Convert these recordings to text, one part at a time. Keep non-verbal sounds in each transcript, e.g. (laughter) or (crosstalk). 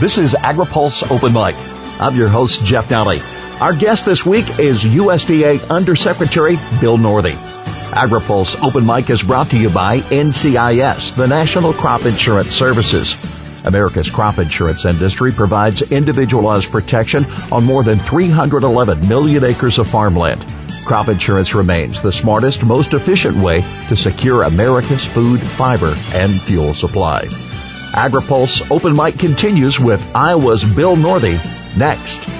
This is AgriPulse Open Mic. I'm your host, Jeff Nalley. Our guest this week is USDA Undersecretary Bill Northey. AgriPulse Open Mic is brought to you by NCIS, the National Crop Insurance Services. America's crop insurance industry provides individualized protection on more than 311 million acres of farmland. Crop insurance remains the smartest, most efficient way to secure America's food, fiber, and fuel supply. AgriPulse Open Mic continues with Iowa's Bill Northey next.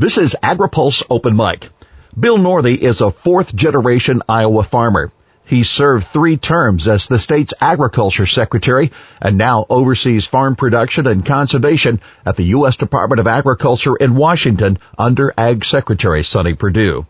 This is AgriPulse Open Mic. Bill Northey is a fourth generation Iowa farmer. He served three terms as the state's agriculture secretary and now oversees farm production and conservation at the U.S. Department of Agriculture in Washington under Ag Secretary Sonny Perdue.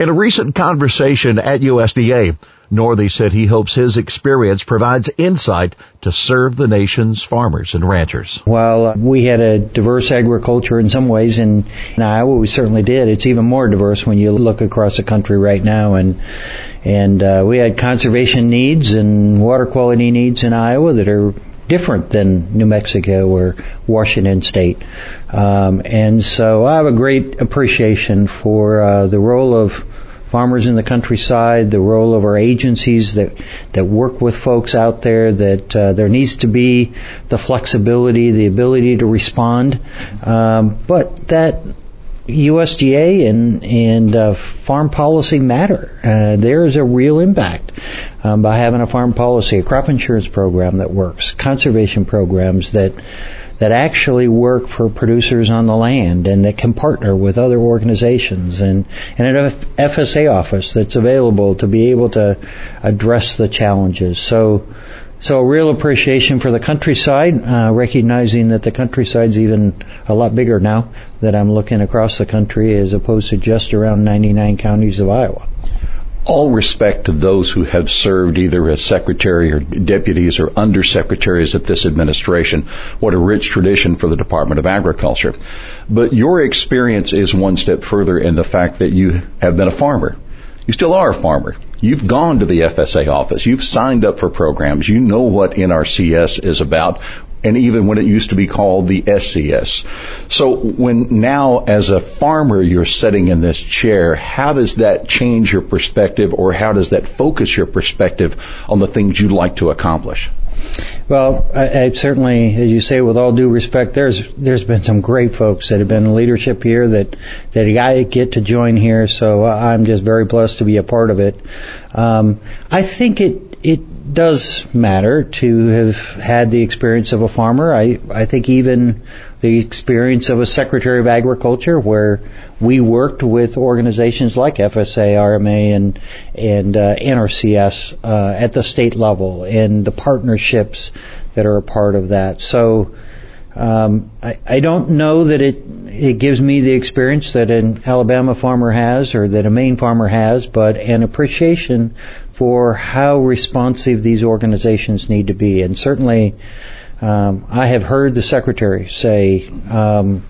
In a recent conversation at USDA, Northey said he hopes his experience provides insight to serve the nation's farmers and ranchers. While we had a diverse agriculture in some ways in, in Iowa, we certainly did. It's even more diverse when you look across the country right now, and and uh, we had conservation needs and water quality needs in Iowa that are different than New Mexico or Washington State. Um, and so I have a great appreciation for uh, the role of farmers in the countryside, the role of our agencies that that work with folks out there. That uh, there needs to be the flexibility, the ability to respond, um, but that USDA and and uh, farm policy matter. Uh, there is a real impact um, by having a farm policy, a crop insurance program that works, conservation programs that that actually work for producers on the land and that can partner with other organizations and, and an FSA office that's available to be able to address the challenges. So, so a real appreciation for the countryside, uh, recognizing that the countryside's even a lot bigger now that I'm looking across the country as opposed to just around 99 counties of Iowa all respect to those who have served either as secretary or deputies or undersecretaries at this administration. What a rich tradition for the Department of Agriculture. But your experience is one step further in the fact that you have been a farmer. You still are a farmer. You've gone to the FSA office. You've signed up for programs. You know what NRCS is about and even when it used to be called the SCS. So when now as a farmer you're sitting in this chair, how does that change your perspective or how does that focus your perspective on the things you'd like to accomplish? Well, I, I certainly, as you say, with all due respect, there's there's been some great folks that have been in leadership here that that I get to join here. So I'm just very blessed to be a part of it. Um, I think it it does matter to have had the experience of a farmer. I, I think even the experience of a Secretary of Agriculture where we worked with organizations like FSA, RMA, and, and uh, NRCS uh, at the state level and the partnerships that are a part of that. So um, I, I don't know that it it gives me the experience that an Alabama farmer has or that a Maine farmer has, but an appreciation for how responsive these organizations need to be. And certainly, um, I have heard the secretary say um,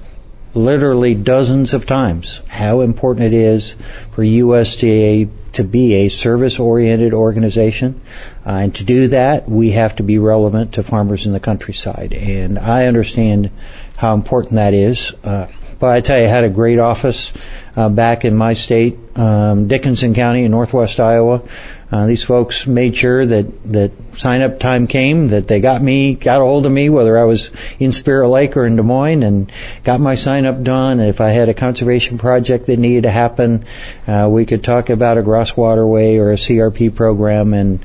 literally dozens of times how important it is for USDA to be a service-oriented organization. Uh, and to do that, we have to be relevant to farmers in the countryside. And I understand how important that is. Uh, but I tell you, I had a great office uh, back in my state, um, Dickinson County in northwest Iowa. Uh, these folks made sure that that sign up time came, that they got me, got a hold of me, whether I was in Spirit Lake or in Des Moines, and got my sign up done. And if I had a conservation project that needed to happen, uh, we could talk about a grass waterway or a CRP program, and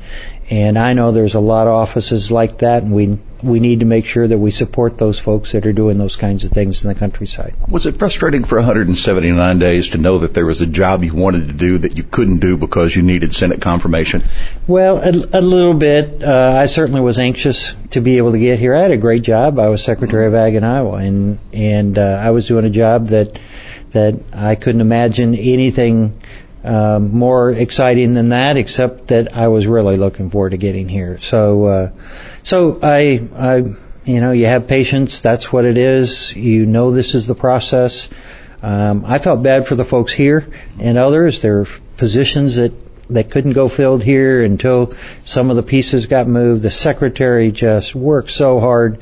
and I know there's a lot of offices like that, and we we need to make sure that we support those folks that are doing those kinds of things in the countryside. Was it frustrating for 179 days to know that there was a job you wanted to do that you couldn't do because you needed Senate confirmation? Well, a, a little bit. Uh, I certainly was anxious to be able to get here. I had a great job. I was Secretary of Ag in Iowa, and and uh, I was doing a job that that I couldn't imagine anything um, more exciting than that, except that I was really looking forward to getting here. So, uh, so I, I, you know, you have patience. That's what it is. You know, this is the process. Um, I felt bad for the folks here and others. There are positions that that couldn't go filled here until some of the pieces got moved. The secretary just worked so hard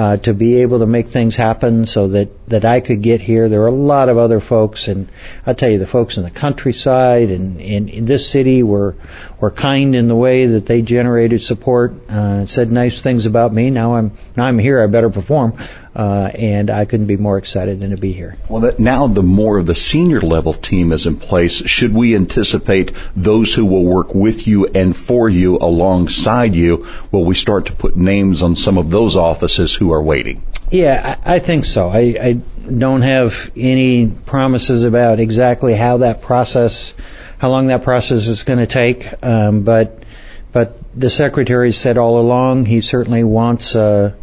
uh, to be able to make things happen so that, that I could get here. There are a lot of other folks, and I'll tell you, the folks in the countryside and, and in this city were were kind in the way that they generated support, uh, said nice things about me. Now I'm now I'm here. I better perform uh, and I couldn't be more excited than to be here. Well, that now the more of the senior level team is in place, should we anticipate those who will work with you and for you alongside you? Will we start to put names on some of those offices who are waiting? Yeah, I, I think so. I, I don't have any promises about exactly how that process, how long that process is going to take, um, but but the secretary said all along he certainly wants. Uh,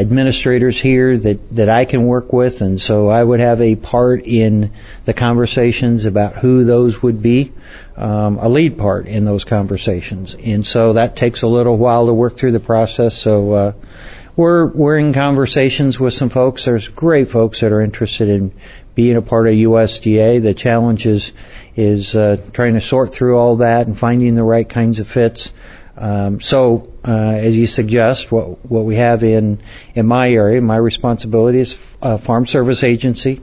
administrators here that, that I can work with, and so I would have a part in the conversations about who those would be, um, a lead part in those conversations. And so that takes a little while to work through the process. So uh, we're we're in conversations with some folks. There's great folks that are interested in being a part of USDA. The challenge is is uh, trying to sort through all that and finding the right kinds of fits. Um, so, as you suggest, what what we have in in my area, my responsibility is uh, Farm Service Agency,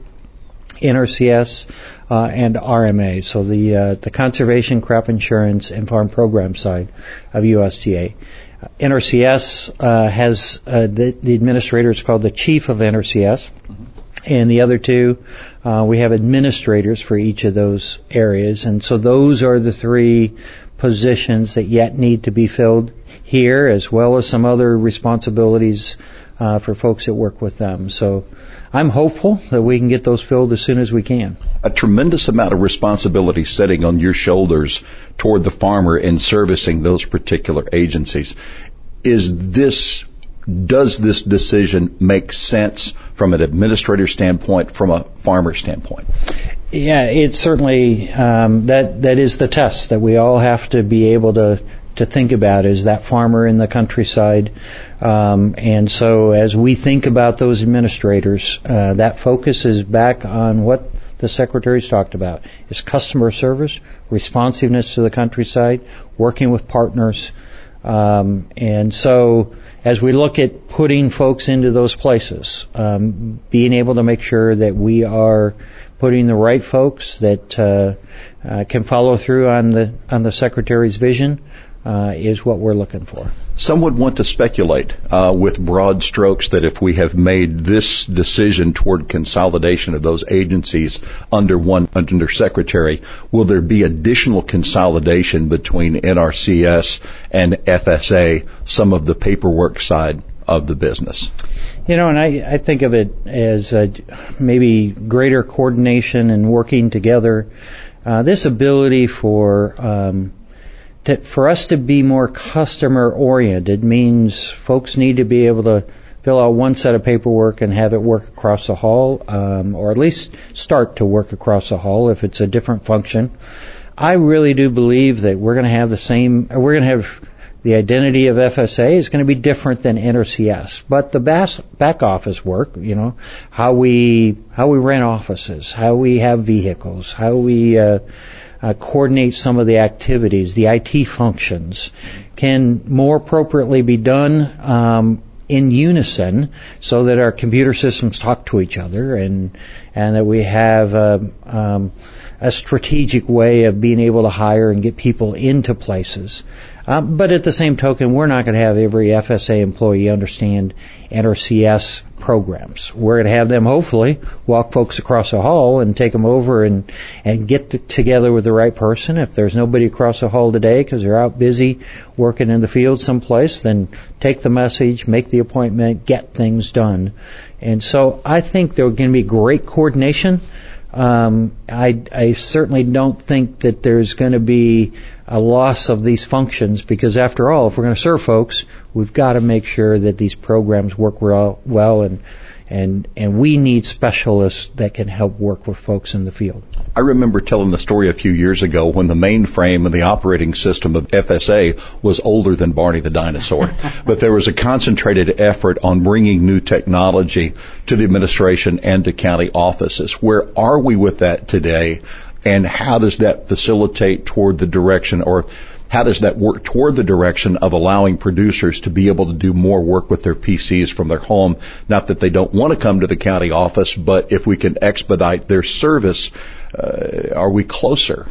NRCS, uh, and RMA. So the uh, the conservation, crop insurance, and farm program side of USDA. NRCS uh, has uh, the, the administrator is called the chief of NRCS. Mm-hmm. And the other two, we have administrators for each of those areas, and so those are the three positions that yet need to be filled here, as well as some other responsibilities uh, for folks that work with them. So I'm hopeful that we can get those filled as soon as we can. A tremendous amount of responsibility sitting on your shoulders toward the farmer in servicing those particular agencies. Is this does this decision make sense from an administrator standpoint, from a farmer standpoint? Yeah, it's certainly um, that that is the test that we all have to be able to to think about is that farmer in the countryside. Um, and so as we think about those administrators, uh, that focus is back on what the secretaries talked about is customer service, responsiveness to the countryside, working with partners. Um, and so as we look at putting folks into those places, um, being able to make sure that we are putting the right folks that uh, uh, can follow through on the on the secretary's vision uh, is what we're looking for. Some would want to speculate uh, with broad strokes that if we have made this decision toward consolidation of those agencies under one undersecretary, will there be additional consolidation between NRCS and FSA, some of the paperwork side of the business? You know, and I, I think of it as uh, maybe greater coordination and working together. Uh, this ability for um, to, for us to be more customer oriented means folks need to be able to fill out one set of paperwork and have it work across the hall, um, or at least start to work across the hall if it's a different function. I really do believe that we're going to have the same. We're going to have the identity of FSA is going to be different than NRCS, but the back office work, you know, how we how we rent offices, how we have vehicles, how we uh, uh, coordinate some of the activities, the IT functions, can more appropriately be done um, in unison, so that our computer systems talk to each other, and and that we have. Uh, um, a strategic way of being able to hire and get people into places. Um, but at the same token, we're not going to have every FSA employee understand NRCS programs. We're going to have them hopefully walk folks across the hall and take them over and and get to, together with the right person. If there's nobody across the hall today because they're out busy working in the field someplace, then take the message, make the appointment, get things done. And so I think there's going to be great coordination. Um, I, I certainly don't think that there's going to be a loss of these functions because after all, if we're going to serve folks, we've got to make sure that these programs work well, well and and and we need specialists that can help work with folks in the field. I remember telling the story a few years ago when the mainframe and the operating system of FSA was older than Barney the dinosaur. (laughs) but there was a concentrated effort on bringing new technology to the administration and to county offices. Where are we with that today? And how does that facilitate toward the direction or how does that work toward the direction of allowing producers to be able to do more work with their PCs from their home? Not that they don't want to come to the county office, but if we can expedite their service, uh, are we closer?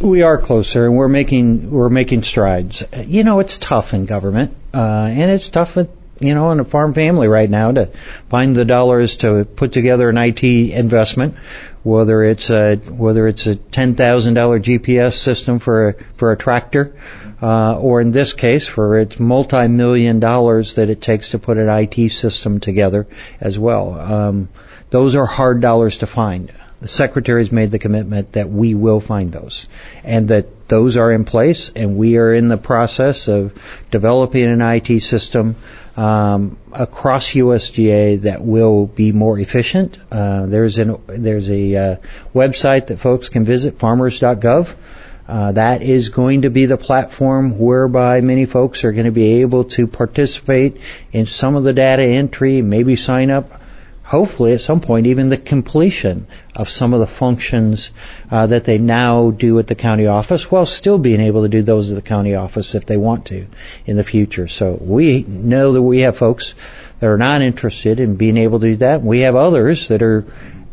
We are closer, and we're making we're making strides. You know, it's tough in government, uh, and it's tough with you know, in a farm family right now to find the dollars to put together an IT investment whether it's a whether it's a ten thousand dollar GPS system for a for a tractor, uh, or in this case for its multi million dollars that it takes to put an IT system together as well. Um, those are hard dollars to find. The secretary's made the commitment that we will find those, and that those are in place, and we are in the process of developing an IT system um, across USDA that will be more efficient. Uh, there's an there's a uh, website that folks can visit, farmers.gov. Uh, that is going to be the platform whereby many folks are going to be able to participate in some of the data entry, maybe sign up hopefully at some point even the completion of some of the functions uh, that they now do at the county office while still being able to do those at the county office if they want to in the future. So we know that we have folks that are not interested in being able to do that. We have others that are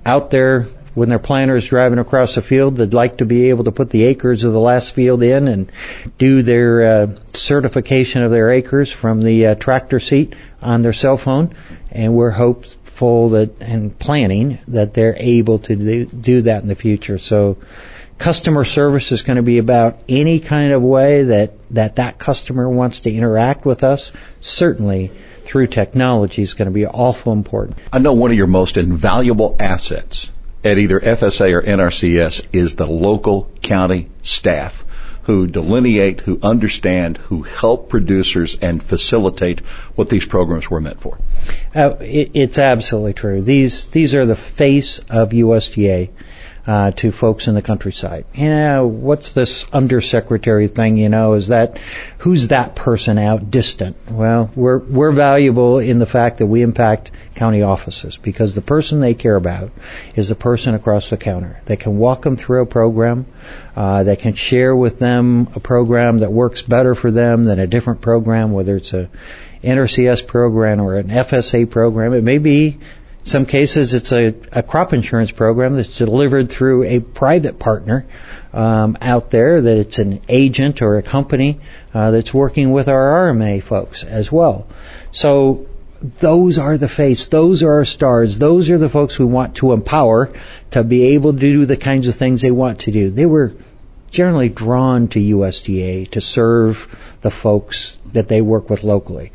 out there when their planters driving across the field they'd like to be able to put the acres of the last field in and do their uh, certification of their acres from the uh, tractor seat on their cell phone and we're hopes hopeful that and planning that they're able to do, do that in the future. So customer service is going to be about any kind of way that, that that customer wants to interact with us. Certainly through technology is going to be awful important. I know one of your most invaluable assets at either FSA or NRCS is the local county staff who delineate, who understand, who help producers and facilitate what these programs were meant for. Uh, it, it's absolutely true. These these are the face of USDA uh, to folks in the countryside. Yeah, what's this undersecretary thing? You know, is that who's that person out distant? Well, we're we're valuable in the fact that we impact county offices because the person they care about is the person across the counter. They can walk them through a program. Uh, they can share with them a program that works better for them than a different program, whether it's a NRCS program or an FSA program. It may be some cases, it's a, a crop insurance program that's delivered through a private partner um, out there. That it's an agent or a company uh, that's working with our RMA folks as well. So those are the face, those are our stars, those are the folks we want to empower to be able to do the kinds of things they want to do. They were generally drawn to USDA to serve the folks that they work with locally.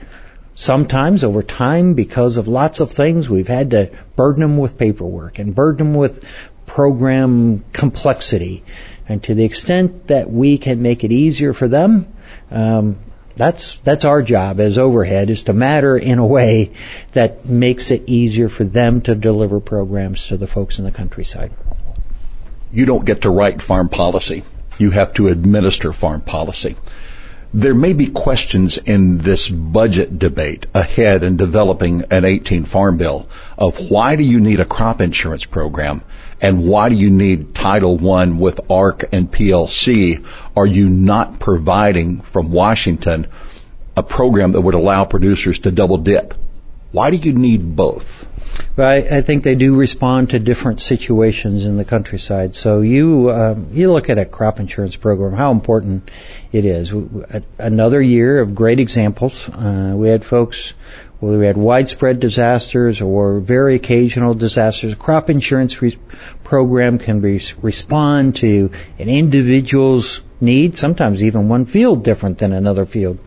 Sometimes over time, because of lots of things, we've had to burden them with paperwork and burden them with program complexity. And to the extent that we can make it easier for them, um, that's that's our job as overhead is to matter in a way that makes it easier for them to deliver programs to the folks in the countryside. You don't get to write farm policy. You have to administer farm policy. There may be questions in this budget debate ahead in developing an 18 farm bill of why do you need a crop insurance program and why do you need Title I with ARC and PLC? Are you not providing from Washington a program that would allow producers to double dip? Why do you need both? But I, I, think they do respond to different situations in the countryside. So you um, you look at a crop insurance program, how important it is. Another year of great examples. Uh, we had folks whether we had widespread disasters or very occasional disasters, crop insurance re- program can re- respond to an individual's need, sometimes even one field different than another field.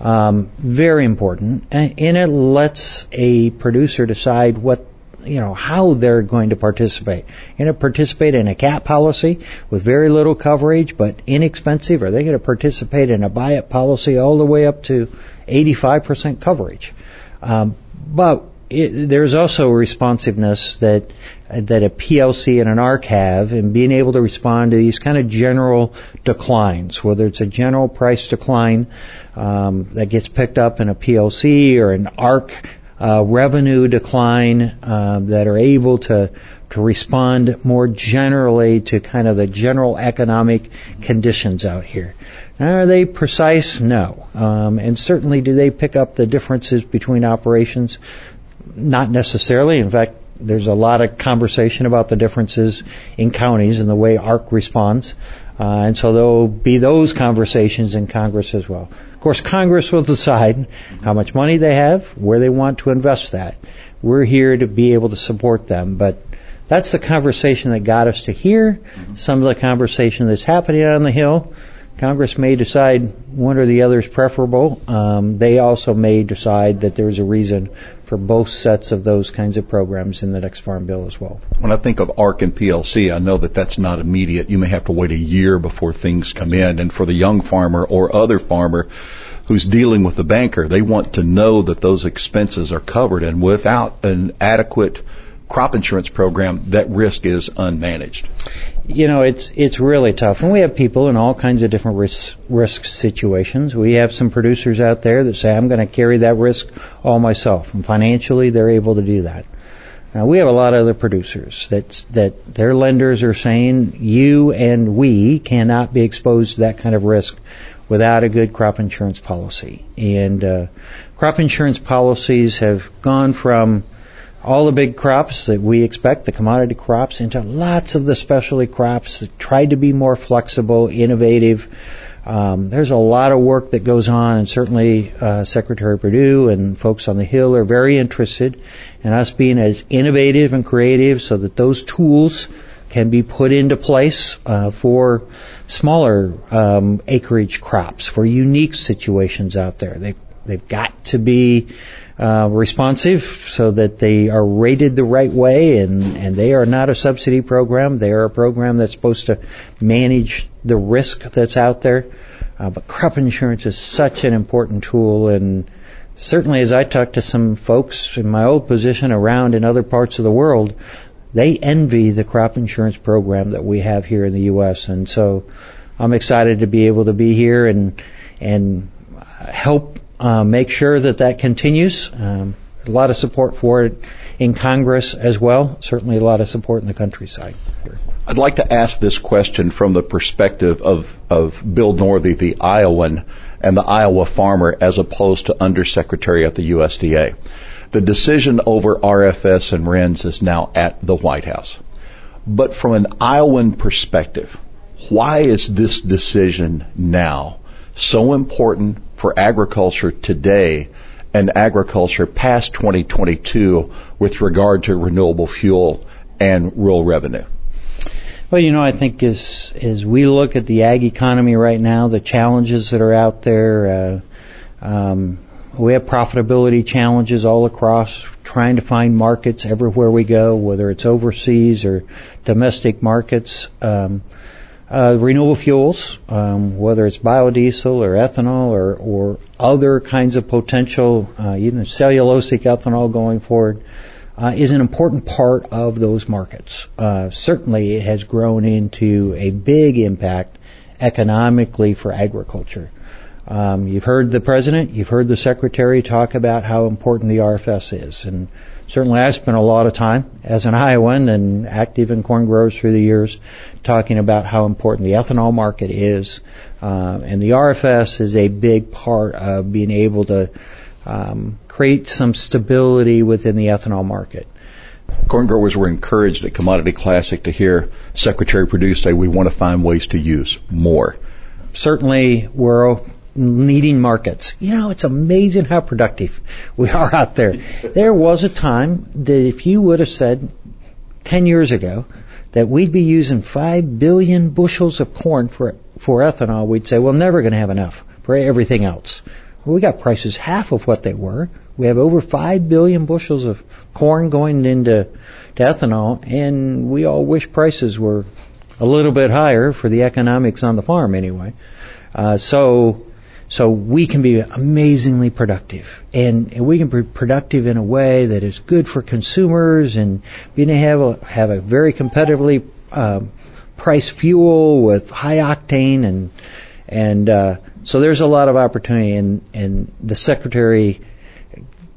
Um, very important, and, and it lets a producer decide what you know how they're going to participate. Going to participate in a cat policy with very little coverage but inexpensive? Are they going to participate in a buy up policy all the way up to 85% coverage? Um, but it, there's also a responsiveness that that a PLC and an ARC have in being able to respond to these kind of general declines, whether it's a general price decline um, that gets picked up in a PLC or an ARC uh, revenue decline uh, that are able to to respond more generally to kind of the general economic conditions out here. Now, Are they precise? No. Um, and certainly, do they pick up the differences between operations? Not necessarily. In fact, there's a lot of conversation about the differences in counties and the way ARC responds. Uh, and so there'll be those conversations in Congress as well. Of course, Congress will decide how much money they have, where they want to invest that. We're here to be able to support them, but that's the conversation that got us to here. Some of the conversation that's happening on the Hill Congress may decide one or the other is preferable. Um, they also may decide that there's a reason for both sets of those kinds of programs in the next farm bill as well. When I think of ARC and PLC, I know that that's not immediate. You may have to wait a year before things come in. And for the young farmer or other farmer who's dealing with the banker, they want to know that those expenses are covered. And without an adequate crop insurance program, that risk is unmanaged you know, it's it's really tough, and we have people in all kinds of different risk risk situations. We have some producers out there that say, "I'm going to carry that risk all myself," and financially, they're able to do that. Now, we have a lot of other producers that that their lenders are saying, "You and we cannot be exposed to that kind of risk without a good crop insurance policy." And uh, crop insurance policies have gone from all the big crops that we expect, the commodity crops, into lots of the specialty crops that try to be more flexible, innovative. Um, there's a lot of work that goes on, and certainly uh, Secretary Perdue and folks on the Hill are very interested in us being as innovative and creative so that those tools can be put into place uh, for smaller um, acreage crops, for unique situations out there. They've, they've got to be uh, responsive so that they are rated the right way and, and they are not a subsidy program. They are a program that's supposed to manage the risk that's out there. Uh, but crop insurance is such an important tool and certainly as I talk to some folks in my old position around in other parts of the world, they envy the crop insurance program that we have here in the U.S. And so I'm excited to be able to be here and, and help uh, make sure that that continues. Um, a lot of support for it in Congress as well. Certainly a lot of support in the countryside. I'd like to ask this question from the perspective of, of Bill Northey, the Iowan, and the Iowa farmer as opposed to undersecretary at the USDA. The decision over RFS and RINs is now at the White House. But from an Iowan perspective, why is this decision now so important for agriculture today and agriculture past 2022 with regard to renewable fuel and rural revenue? Well, you know, I think as as we look at the ag economy right now, the challenges that are out there, uh, um, we have profitability challenges all across, trying to find markets everywhere we go, whether it's overseas or domestic markets. Um, uh, renewable fuels, um, whether it's biodiesel or ethanol or, or other kinds of potential, uh, even cellulosic ethanol going forward, uh, is an important part of those markets. Uh, certainly, it has grown into a big impact economically for agriculture. Um, you've heard the president, you've heard the secretary talk about how important the RFS is, and certainly I spent a lot of time as an Iowan and active in corn growers through the years talking about how important the ethanol market is. Uh, and the RFS is a big part of being able to um, create some stability within the ethanol market. corn growers were encouraged at Commodity Classic to hear Secretary Perdue say we want to find ways to use more. Certainly, we're needing markets. You know, it's amazing how productive we are out there. There was a time that if you would have said 10 years ago that we'd be using 5 billion bushels of corn for, for ethanol, we'd say, well, never going to have enough for everything else. Well, we got prices half of what they were. We have over 5 billion bushels of corn going into to ethanol, and we all wish prices were a little bit higher for the economics on the farm anyway. Uh, so so we can be amazingly productive, and, and, we can be productive in a way that is good for consumers, and being able to have a, have a very competitively um, priced fuel with high octane, and and uh, so there's a lot of opportunity, and and the secretary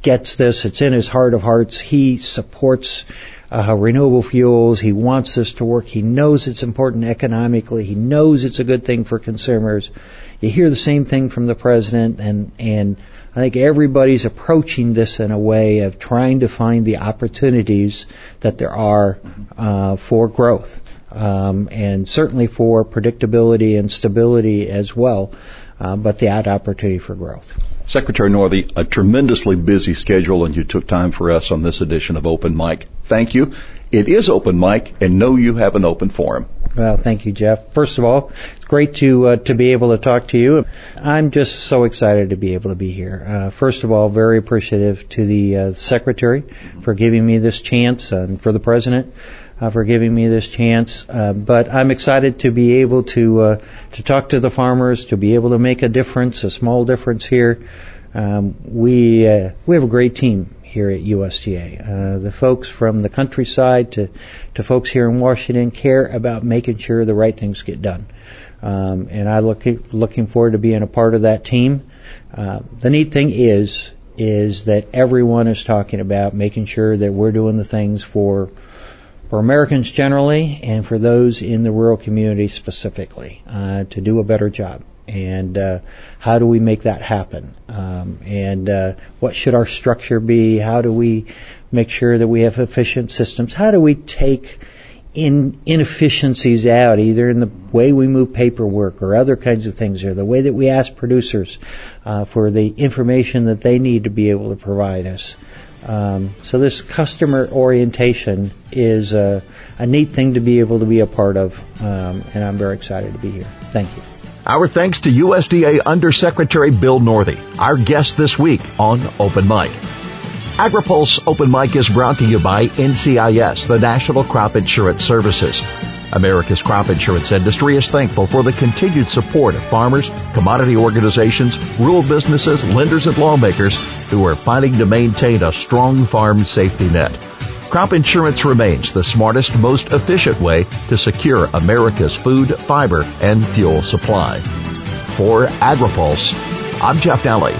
gets this. It's in his heart of hearts. He supports. Uh, renewable fuels. He wants this to work. He knows it's important economically. He knows it's a good thing for consumers you hear the same thing from the president, and and I think everybody's approaching this in a way of trying to find the opportunities that there are uh, for growth, um, and certainly for predictability and stability as well. Uh, but the opportunity for growth. Secretary Northey, a tremendously busy schedule, and you took time for us on this edition of Open Mic. Thank you. It is open mic, and know you have an open forum. Well, thank you, Jeff. First of all, it's great to uh, to be able to talk to you. I'm just so excited to be able to be here. Uh, first of all, very appreciative to the uh, secretary for giving me this chance, and for the president uh, for giving me this chance. Uh, but I'm excited to be able to uh, to talk to the farmers, to be able to make a difference, a small difference here. Um, we we have a great team here at USDA. Uh, the folks from the countryside to, to folks here in Washington care about making sure the right things get done. Um, and I look looking forward to being a part of that team. Uh, the neat thing is is that everyone is talking about making sure that we're doing the things for for Americans generally and for those in the rural community specifically uh, to do a better job and uh, how do we make that happen? Um, and uh, what should our structure be? How do we make sure that we have efficient systems? How do we take in inefficiencies out, either in the way we move paperwork or other kinds of things, or the way that we ask producers uh, for the information that they need to be able to provide us? Um, so this customer orientation is a, a, neat thing to be able to be a part of, um, and I'm very excited to be here. Thank you. Our thanks to USDA Undersecretary Bill Northey, our guest this week on Open Mic. AgriPulse Open Mic is brought to you by NCIS, the National Crop Insurance Services. America's crop insurance industry is thankful for the continued support of farmers, commodity organizations, rural businesses, lenders, and lawmakers who are fighting to maintain a strong farm safety net. Crop insurance remains the smartest, most efficient way to secure America's food, fiber, and fuel supply. For AgriPulse, I'm Jeff Nalley.